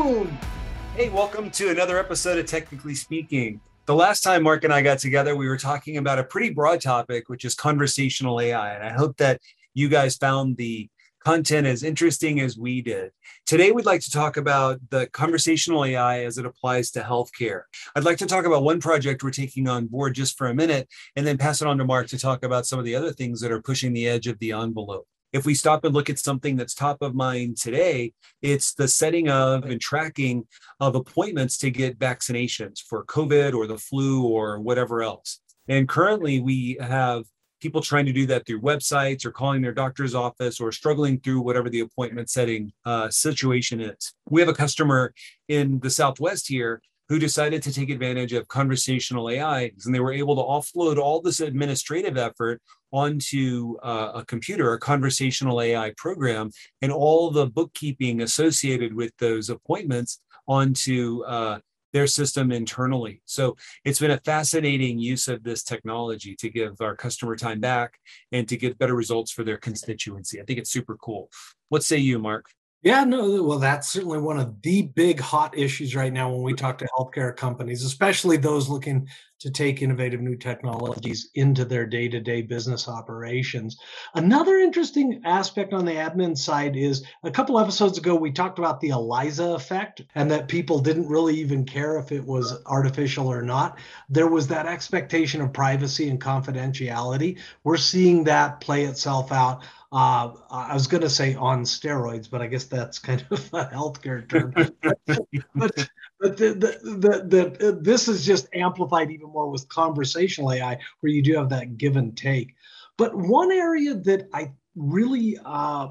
Hey, welcome to another episode of TEKnically Speaking. The last time Mark and I got together, we were talking about a pretty broad topic, which is conversational AI. And I hope that you guys found the content as interesting as we did. Today, we'd like to talk about the conversational AI as it applies to healthcare. I'd like to talk about one project we're taking on board just for a minute, and then pass it on to Mark to talk about some of the other things that are pushing the edge of the envelope. If we stop and look at something that's top of mind today, it's the setting of and tracking of appointments to get vaccinations for COVID or the flu or whatever else. And currently, we have people trying to do that through websites or calling their doctor's office or struggling through whatever the appointment setting uh, situation is. We have a customer in the Southwest here who decided to take advantage of conversational AI and they were able to offload all this administrative effort onto uh, a computer, a conversational AI program, and all the bookkeeping associated with those appointments onto uh, their system internally. So it's been a fascinating use of this technology to give our customer time back and to get better results for their constituency. I think it's super cool. What say you, Mark? Yeah, no, well, that's certainly one of the big hot issues right now when we talk to healthcare companies, especially those looking to take innovative new technologies into their day to day business operations. Another interesting aspect on the admin side is a couple episodes ago, we talked about the ELIZA effect and that people didn't really even care if it was artificial or not. There was that expectation of privacy and confidentiality. We're seeing that play itself out uh, I was going to say on steroids, but I guess that's kind of a healthcare term. but but the, the, the, the, this is just amplified even more with conversational AI, where you do have that give and take. But one area that I really uh,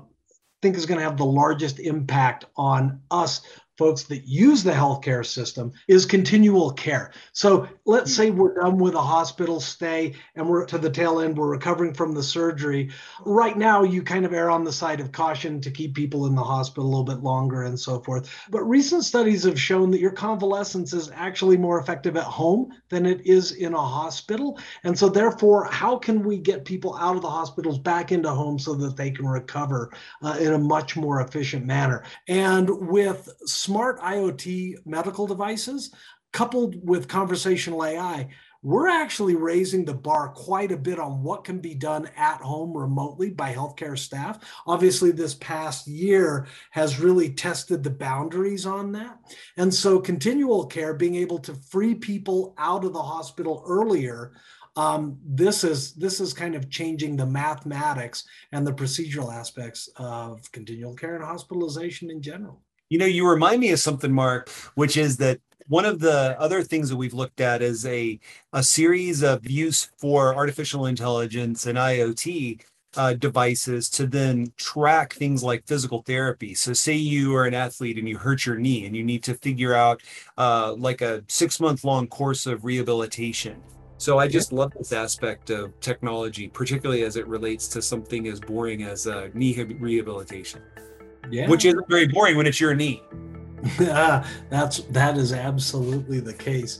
think is going to have the largest impact on us folks that use the healthcare system is continual care. So let's say we're done with a hospital stay and we're to the tail end, we're recovering from the surgery. Right now, you kind of err on the side of caution to keep people in the hospital a little bit longer and so forth. But recent studies have shown that your convalescence is actually more effective at home than it is in a hospital. And so, therefore, how can we get people out of the hospitals back into home so that they can recover uh, in a much more efficient manner? And with smart IoT medical devices coupled with conversational AI, we're actually raising the bar quite a bit on what can be done at home remotely by healthcare staff. Obviously, this past year has really tested the boundaries on that. And so, continual care, being able to free people out of the hospital earlier. Um, this is this is kind of changing the mathematics and the procedural aspects of continual care and hospitalization in general. You know, you remind me of something, Mark, which is that one of the other things that we've looked at is a, a series of use for artificial intelligence and IoT uh, devices to then track things like physical therapy. So, say you are an athlete and you hurt your knee and you need to figure out uh, like a six month long course of rehabilitation. So, I just love this aspect of technology, particularly as it relates to something as boring as uh, knee rehabilitation yeah. which is very boring when it's your knee. Ah, that's that is absolutely the case.